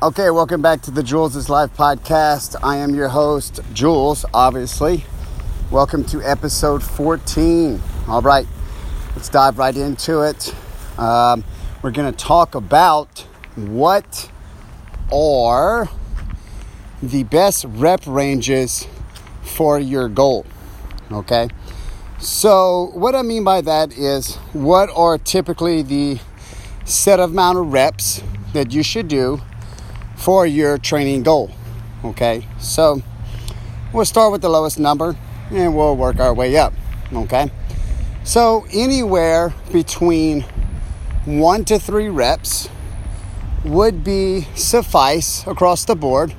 Okay, welcome back to the Jules is Live podcast. I am your host, Jules, obviously. Welcome to episode 14. All right, let's dive right into it. Um, we're going to talk about what are the best rep ranges for your goal. Okay, so what I mean by that is what are typically the set of amount of reps that you should do for your training goal. Okay, so we'll start with the lowest number and we'll work our way up. Okay, so anywhere between one to three reps would be suffice across the board.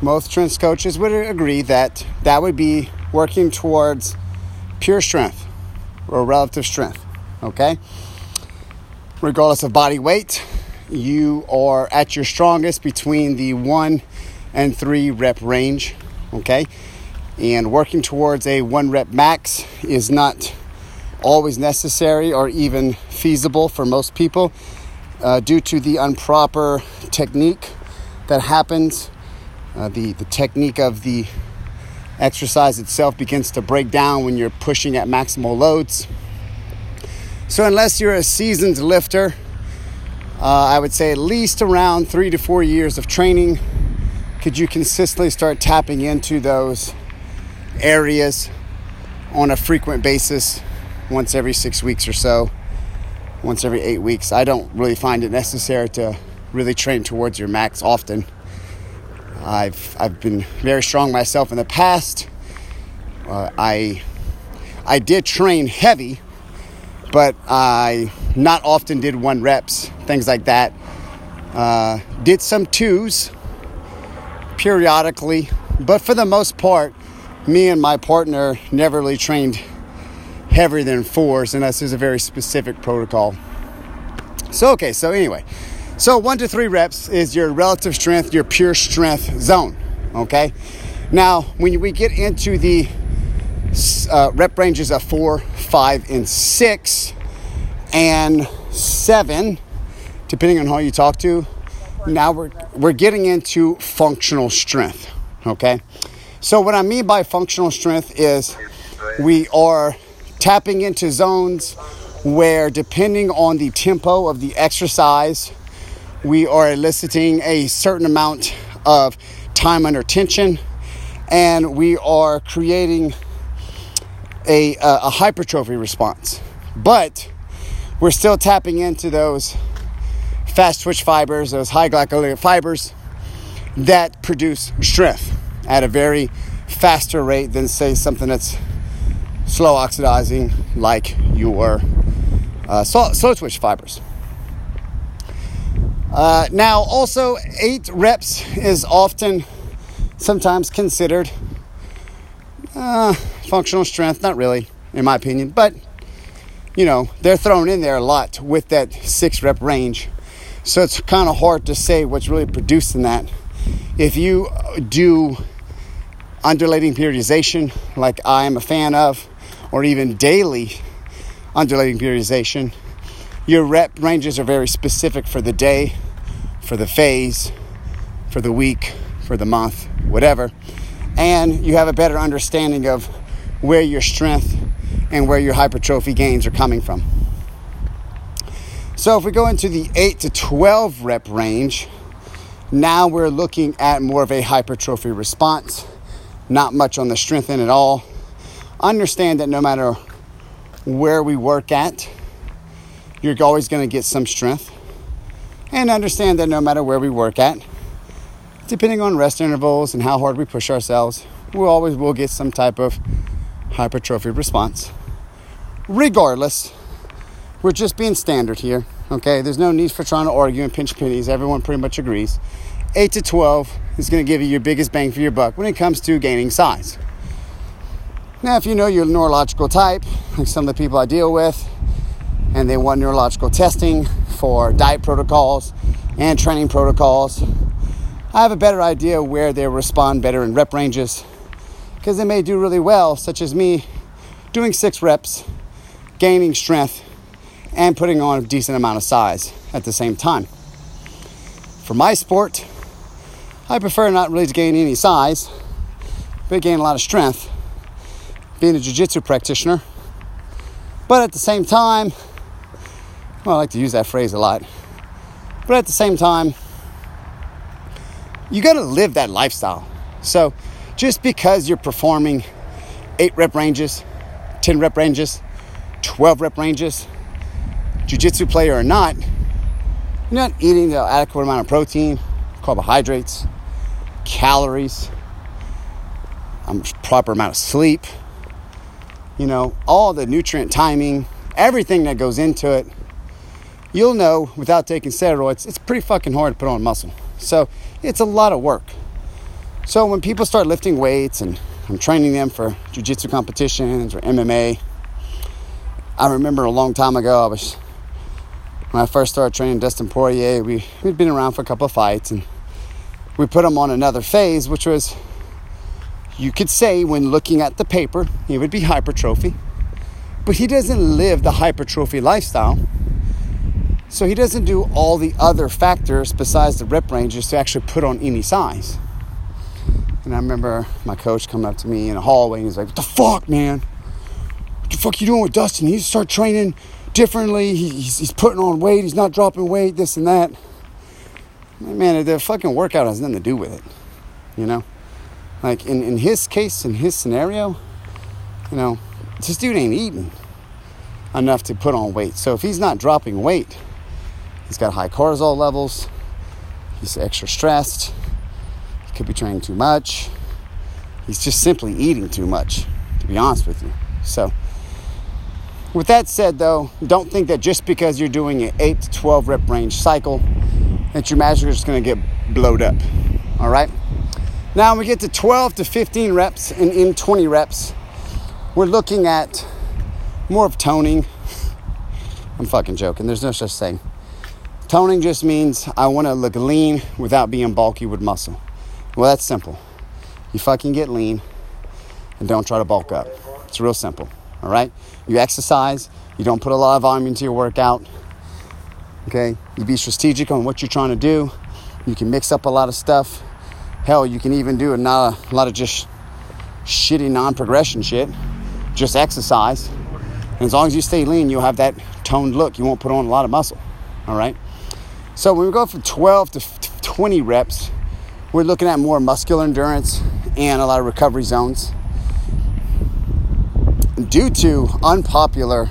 Most strength coaches would agree that that would be working towards pure strength or relative strength. Okay, regardless of body weight, you are at your strongest between the one and three rep range. Okay, and working towards a one rep max is not always necessary or even feasible for most people uh, due to the improper technique that happens. Uh, the, the technique of the exercise itself begins to break down when you're pushing at maximal loads. So, unless you're a seasoned lifter, uh, I would say at least around three to four years of training could you consistently start tapping into those areas on a frequent basis once every six weeks or so, once every eight weeks. I don't really find it necessary to really train towards your max often. I've, I've been very strong myself in the past. Uh, I, I did train heavy, but I not often did one reps, things like that. Uh, did some twos periodically, but for the most part, me and my partner never really trained heavier than fours unless there's a very specific protocol. So, okay, so anyway, so one to three reps is your relative strength, your pure strength zone. Okay, now when we get into the uh, rep ranges of four, five, and six, and seven, depending on who you talk to, now we're, we're getting into functional strength. Okay, so what I mean by functional strength is we are tapping into zones where, depending on the tempo of the exercise, we are eliciting a certain amount of time under tension and we are creating a, a, hypertrophy response. But we're still tapping into those fast twitch fibers, those high glycolytic fibers that produce strength at a very faster rate than, say, something that's slow oxidizing like your uh, slow, slow twitch fibers. Uh, now, also, eight reps is often sometimes considered uh, functional strength. Not really, in my opinion, but you know, they're thrown in there a lot with that six rep range. So it's kind of hard to say what's really producing that. If you do undulating periodization, like I am a fan of, or even daily undulating periodization, your rep ranges are very specific for the day, for the phase, for the week, for the month, whatever. And you have a better understanding of where your strength and where your hypertrophy gains are coming from. So if we go into the 8 to 12 rep range, now we're looking at more of a hypertrophy response, not much on the strength end at all. Understand that no matter where we work at, you're always going to get some strength. And understand that no matter where we work at, depending on rest intervals and how hard we push ourselves, we always will get some type of hypertrophy response. Regardless, we're just being standard here, okay? There's no need for trying to argue and pinch pennies. Everyone pretty much agrees. 8 to 12 is going to give you your biggest bang for your buck when it comes to gaining size. Now, if you know your neurological type, like some of the people I deal with, and they want neurological testing for diet protocols and training protocols, I have a better idea where they respond better in rep ranges because they may do really well, such as me doing six reps, gaining strength, and putting on a decent amount of size at the same time. For my sport, I prefer not really to gain any size, but gain a lot of strength. Being a jiu-jitsu practitioner, but at the same time, well, I like to use that phrase a lot. But at the same time, you got to live that lifestyle. So just because you're performing eight rep ranges, 10 rep ranges, 12 rep ranges, jiu-jitsu player or not, you're not eating the adequate amount of protein, carbohydrates, calories, um, proper amount of sleep, you know, all the nutrient timing, everything that goes into it, you'll know without taking steroids, it's pretty fucking hard to put on muscle. So it's a lot of work. So when people start lifting weights and I'm training them for jiu-jitsu competitions or MMA, I remember a long time ago, I was when I first started training Dustin Poirier, we, we'd been around for a couple of fights and we put him on another phase, which was you could say when looking at the paper, he would be hypertrophy, but he doesn't live the hypertrophy lifestyle. So he doesn't do all the other factors besides the rep ranges to actually put on any size. And I remember my coach coming up to me in a hallway and he's like, What the fuck, man? What the fuck you doing with Dustin? He needs start training differently. He's, he's putting on weight. He's not dropping weight, this and that. Man, the fucking workout has nothing to do with it, you know? Like in, in his case, in his scenario, you know, this dude ain't eating enough to put on weight. So if he's not dropping weight, he's got high cortisol levels, he's extra stressed, could be training too much, he's just simply eating too much, to be honest with you. So, with that said, though, don't think that just because you're doing an 8 to 12 rep range cycle, that your magic is going to get blowed up. All right? Now we get to 12 to 15 reps and in 20 reps, we're looking at more of toning. I'm fucking joking. There's no such thing. Toning just means I want to look lean without being bulky with muscle. Well, that's simple. You fucking get lean and don't try to bulk up. It's real simple. All right? You exercise, you don't put a lot of volume into your workout. Okay? You be strategic on what you're trying to do. You can mix up a lot of stuff Hell, you can even do a, not a, a lot of just shitty non-progression shit. Just exercise. And as long as you stay lean, you'll have that toned look. You won't put on a lot of muscle. All right. So when we go from 12 to 20 reps, we're looking at more muscular endurance and a lot of recovery zones. Due to unpopular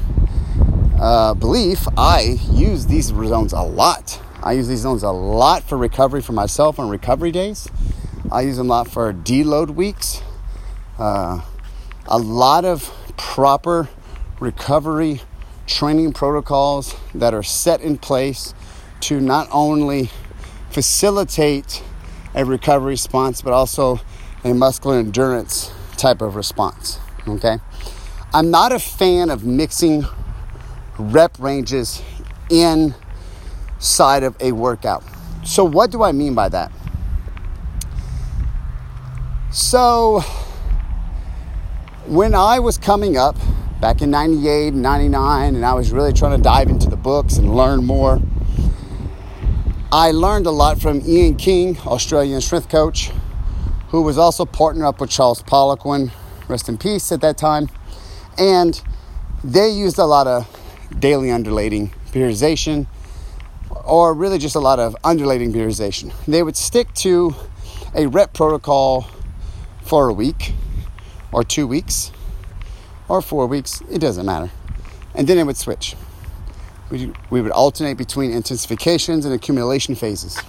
uh, belief, I use these zones a lot. I use these zones a lot for recovery for myself on recovery days. I use them a lot for deload weeks. Uh, a lot of proper recovery training protocols that are set in place to not only facilitate a recovery response but also a muscular endurance type of response. Okay, I'm not a fan of mixing rep ranges inside of a workout. So, what do I mean by that? So, when I was coming up back in 98 and 99, and I was really trying to dive into the books and learn more, I learned a lot from Ian King, Australian strength coach, who was also partnered up with Charles Poliquin, rest in peace at that time. And they used a lot of daily undulating periodization, or really just a lot of undulating periodization. They would stick to a rep protocol for a week or two weeks or four weeks, it doesn't matter. And then it would switch. We, would alternate between intensifications and accumulation phases.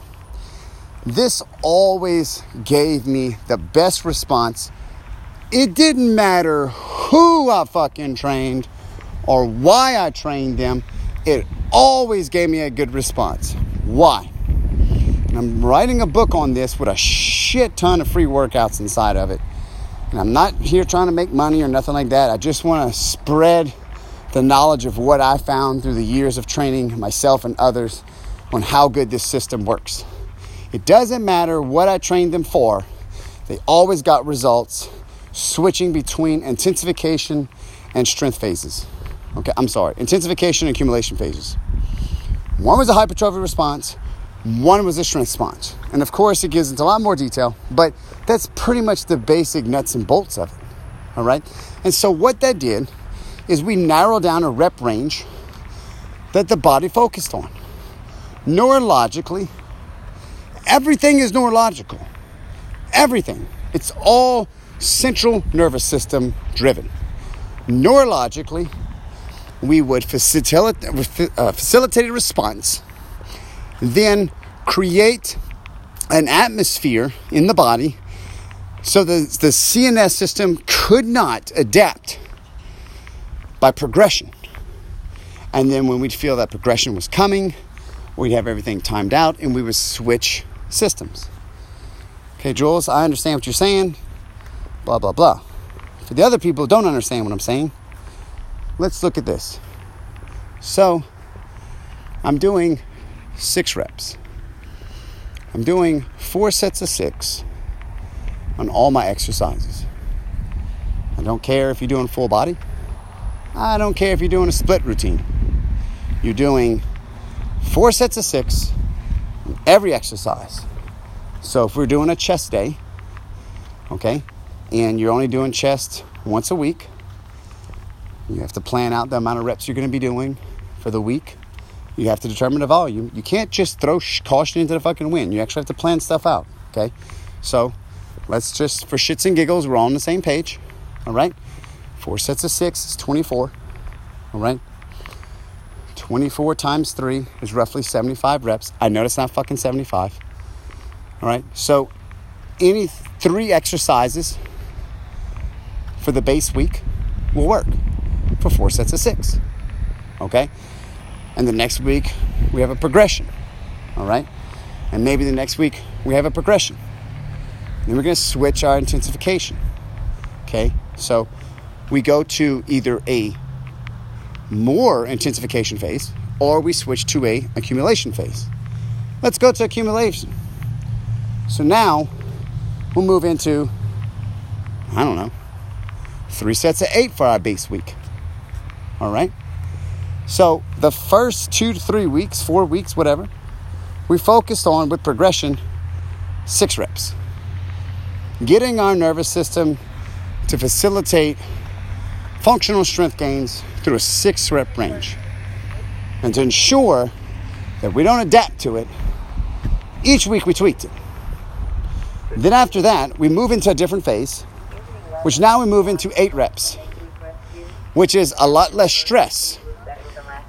This always gave me the best response. It didn't matter who I fucking trained or why I trained them, it always gave me a good response. Why? And I'm writing a book on this with a shit ton of free workouts inside of it. And I'm not here trying to make money or nothing like that. I just want to spread the knowledge of what I found through the years of training myself and others on how good this system works. It doesn't matter what I trained them for, they always got results switching between intensification and strength phases. Okay, I'm sorry, intensification and accumulation phases. One was a hypertrophy response, One was a strength response. And of course, it gives into a lot more detail, but that's pretty much the basic nuts and bolts of it. All right? And so, what that did is we narrow down a rep range that the body focused on. Neurologically, everything is neurological. Everything. It's all central nervous system driven. Neurologically, we would facilitate, uh, facilitate a response then create an atmosphere in the body so the, the CNS system could not adapt by progression. And then when we'd feel that progression was coming, we'd have everything timed out and we would switch systems. Okay, Jules, I understand what you're saying. Blah, blah, blah. For the other people who don't understand what I'm saying, let's look at this. So, I'm doing six reps. I'm doing four sets of six on all my exercises. I don't care if you're doing full body. I don't care if you're doing a split routine. You're doing four sets of six every exercise. So if we're doing a chest day, okay, and you're only doing chest once a week, you have to plan out the amount of reps you're going to be doing for the week. You have to determine the volume. You can't just throw caution into the fucking wind. You actually have to plan stuff out. Okay, so let's just for shits and giggles, we're all on the same page. All right, four sets of six is 24. All right, 24 times three is roughly 75 reps. I know it's not fucking 75. All right, so any three exercises for the base week will work for four sets of six. Okay. And the next week, we have a progression. All right? And maybe the next week, we have a progression. Then we're going to switch our intensification. Okay? So we go to either a more intensification phase or we switch to a accumulation phase. Let's go to accumulation. So now we'll move into, I don't know, three sets of eight for our base week. All right? So the first two to three weeks, four weeks, whatever, we focused on with progression six reps. Getting our nervous system to facilitate functional strength gains through a six rep range. And to ensure that we don't adapt to it, each week we tweaked it. Then after that, we move into a different phase, which now we move into eight reps, which is a lot less stress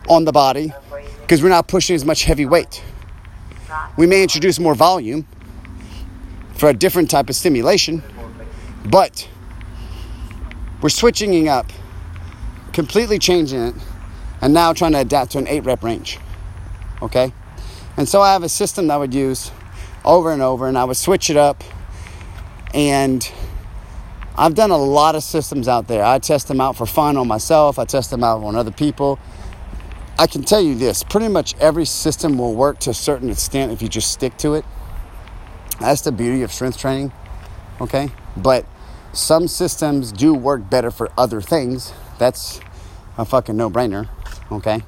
on the body because we're not pushing as much heavy weight. We may introduce more volume for a different type of stimulation, but we're switching up, completely changing it, and now trying to adapt to an eight rep range. Okay? And so I have a system that I would use over and over, and I would switch it up. And I've done a lot of systems out there. I test them out for fun on myself, I test them out on other people. I can tell you this pretty much every system will work to a certain extent if you just stick to it. That's the beauty of strength training, okay? But some systems do work better for other things. That's a fucking no brainer, okay?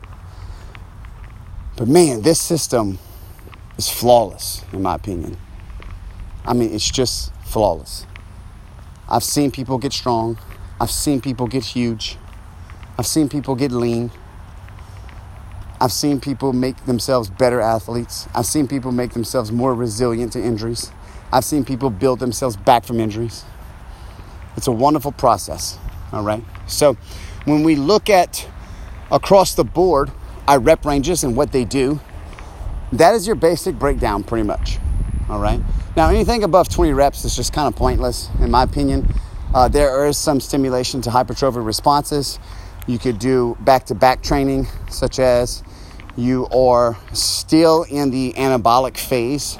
But man, this system is flawless, in my opinion. I mean, it's just flawless. I've seen people get strong, I've seen people get huge, I've seen people get lean. I've seen people make themselves better athletes. I've seen people make themselves more resilient to injuries. I've seen people build themselves back from injuries. It's a wonderful process, all right? So when we look at across the board our rep ranges and what they do, that is your basic breakdown pretty much, all right? Now, anything above 20 reps is just kind of pointless, in my opinion. Uh, there is some stimulation to hypertrophic responses. You could do back to back training, such as you are still in the anabolic phase,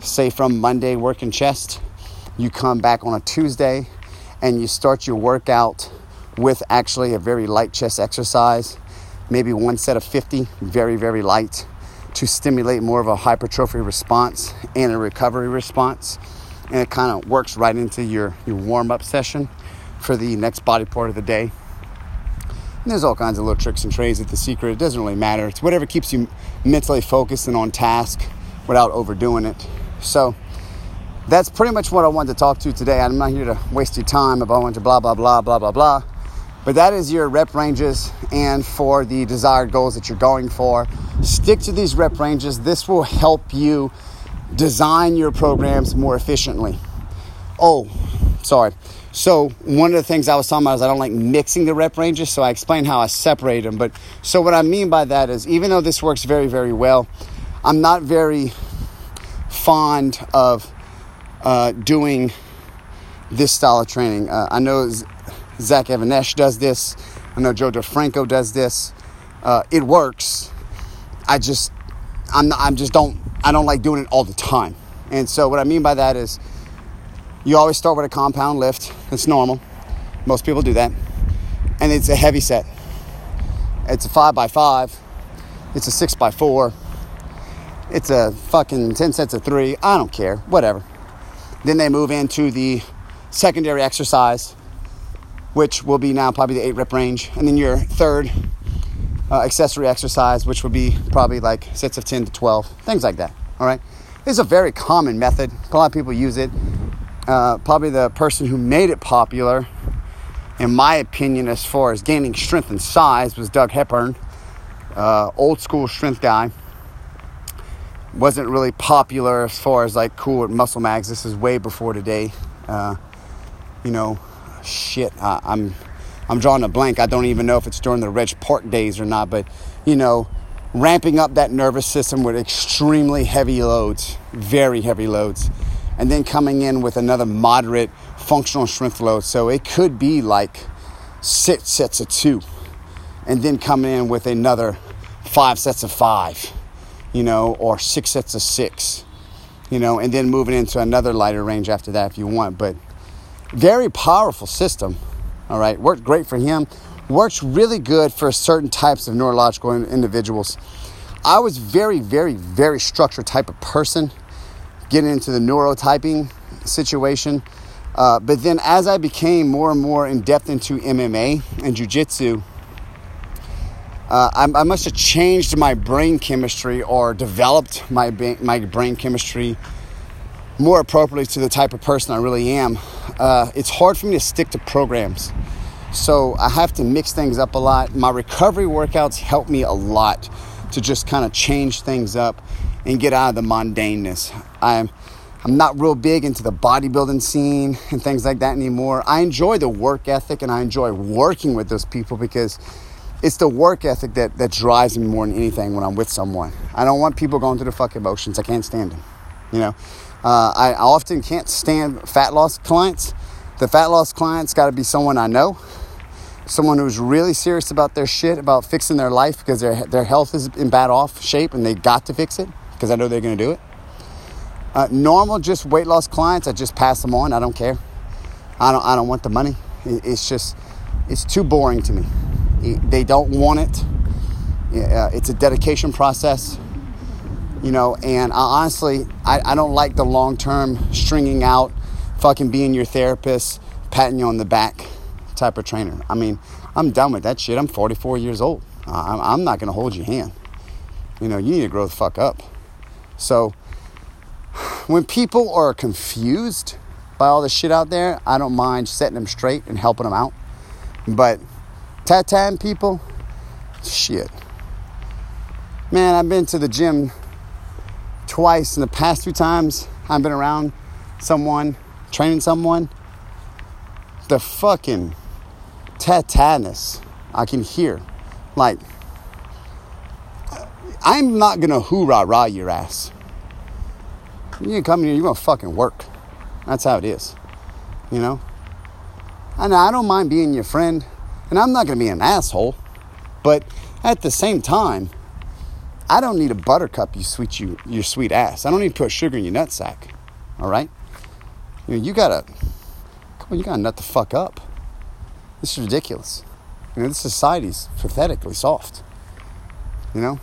say from Monday working chest, you come back on a Tuesday and you start your workout with actually a very light chest exercise, maybe one set of 50, very, very light, to stimulate more of a hypertrophy response and a recovery response. And it kind of works right into your, your warm up session for the next body part of the day. And there's all kinds of little tricks and trades at the secret. It doesn't really matter. It's whatever keeps you mentally focused and on task without overdoing it. So that's pretty much what I wanted to talk to you today. I'm not here to waste your time about a bunch of blah, blah, blah, blah, blah, blah. But that is your rep ranges and for the desired goals that you're going for. Stick to these rep ranges. This will help you design your programs more efficiently. Oh, sorry. So one of the things I was talking about is I don't like mixing the rep ranges, so I explained how I separate them. But so what I mean by that is even though this works very, very well, I'm not very fond of uh, doing this style of training. Uh, I know Zach Even-Esh does this. I know Joe DeFranco does this. Uh, it works. I just, I'm, not, I'm just don't, I don't like doing it all the time. And so what I mean by that is, you always start with a compound lift. It's normal. Most people do that. And it's a heavy set. It's a five by five. It's a six by four. It's a fucking 10 sets of three. I don't care. Whatever. Then they move into the secondary exercise, which will be now probably the eight rep range. And then your third uh, accessory exercise, which would be probably like sets of 10 to 12, things like that. All right. It's a very common method. A lot of people use it. Uh, probably the person who made it popular, in my opinion, as far as gaining strength and size, was Doug Hepburn, uh, old school strength guy. Wasn't really popular as far as like cool at muscle mags. This is way before today. Uh, you know, shit. I, I'm I'm drawing a blank. I don't even know if it's during the Reg Park days or not, but you know, ramping up that nervous system with extremely heavy loads, very heavy loads, and then coming in with another moderate functional strength load. So it could be like six sets of two, and then coming in with another five sets of five, you know, or six sets of six, you know, and then moving into another lighter range after that if you want. But very powerful system. All right, worked great for him. Works really good for certain types of neurological individuals. I was very, very, very structured type of person, getting into the neurotyping situation. Uh, but then, as I became more and more in depth into MMA and jujitsu, uh, I, I, must have changed my brain chemistry or developed my, my brain chemistry more appropriately to the type of person I really am. Uh, it's hard for me to stick to programs. So I have to mix things up a lot. My recovery workouts help me a lot to just kind of change things up and get out of the mundaneness. I'm I'm not real big into the bodybuilding scene and things like that anymore. I enjoy the work ethic and I enjoy working with those people because it's the work ethic that, that drives me more than anything when I'm with someone. I don't want people going through the fucking motions. I can't stand them. You know, uh, I often can't stand fat loss clients. The fat loss clients got to be someone I know, someone who's really serious about their shit, about fixing their life because their, their health is in bad off shape and they got to fix it because I know they're going to do it. Uh, normal, just weight loss clients, I just pass them on. I don't care. I don't, I don't want the money. It's just, it's too boring to me. They don't want it. Uh, it's a dedication process you know, and I honestly, I, I don't like the long term stringing out, fucking being your therapist, patting you on the back type of trainer. I mean, I'm done with that shit. I'm 44 years old. I'm, I'm not gonna hold your hand. You know, you need to grow the fuck up. So, when people are confused by all the shit out there, I don't mind setting them straight and helping them out. But tatam people, shit. Man, I've been to the gym twice in the past two times I've been around someone, training someone, the fucking tetanus I can hear. Like, I'm not gonna hoorah rah your ass. You come here, you're gonna fucking work. That's how it is, you know? And I don't mind being your friend, and I'm not gonna be an asshole, but at the same time, I don't need a buttercup, you sweet you your sweet ass. I don't need to put sugar in your nutsack. All right? You know, you gotta come on, you gotta nut the fuck up. This is ridiculous. You know, this society's pathetically soft. You know?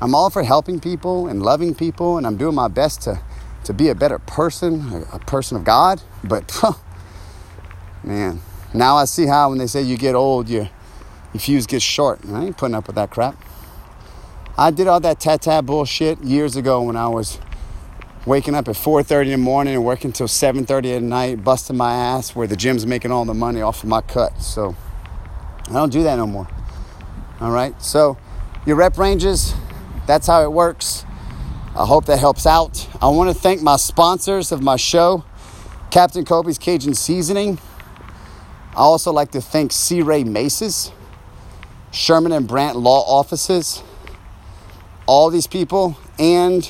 I'm all for helping people and loving people, and I'm doing my best to, to be a better person, a, a person of God. But, huh, man, now I see how when they say you get old, your, your fuse gets short. I ain't putting up with that crap. I did all that tat tat bullshit years ago when I was waking up at 4.30 in the morning and working till 7.30 at night, busting my ass where the gym's making all the money off of my cut. So I don't do that no more. All right, so your rep ranges, that's how it works. I hope that helps out. I want to thank my sponsors of my show, Captain Kobe's Cajun Seasoning. I also like to thank C. Ray Maces, Sherman and Brant Law Offices, all these people, and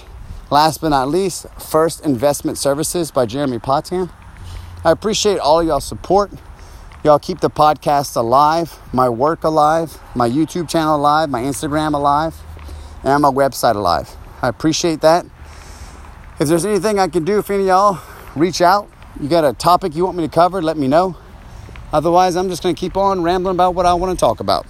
last but not least, First Investment Services by Jeremy Potan. I appreciate all y'all's support. Y'all keep the podcast alive, my work alive, my YouTube channel alive, my Instagram alive, and my website alive. I appreciate that. If there's anything I can do, for any of y'all reach out, you got a topic you want me to cover, let me know. Otherwise, I'm just going to keep on rambling about what I want to talk about.